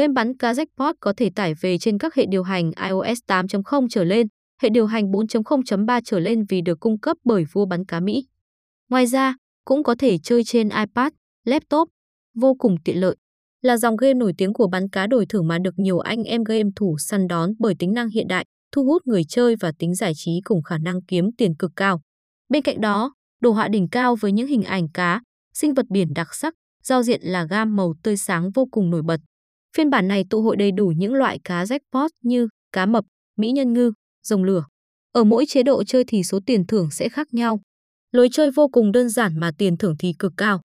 Game bắn cá jackpot có thể tải về trên các hệ điều hành iOS 8.0 trở lên, hệ điều hành 4.0.3 trở lên vì được cung cấp bởi vua bắn cá Mỹ. Ngoài ra, cũng có thể chơi trên iPad, laptop, vô cùng tiện lợi. Là dòng game nổi tiếng của bắn cá đổi thưởng mà được nhiều anh em game thủ săn đón bởi tính năng hiện đại, thu hút người chơi và tính giải trí cùng khả năng kiếm tiền cực cao. Bên cạnh đó, đồ họa đỉnh cao với những hình ảnh cá, sinh vật biển đặc sắc, giao diện là gam màu tươi sáng vô cùng nổi bật. Phiên bản này tụ hội đầy đủ những loại cá jackpot như cá mập, mỹ nhân ngư, rồng lửa. Ở mỗi chế độ chơi thì số tiền thưởng sẽ khác nhau. Lối chơi vô cùng đơn giản mà tiền thưởng thì cực cao.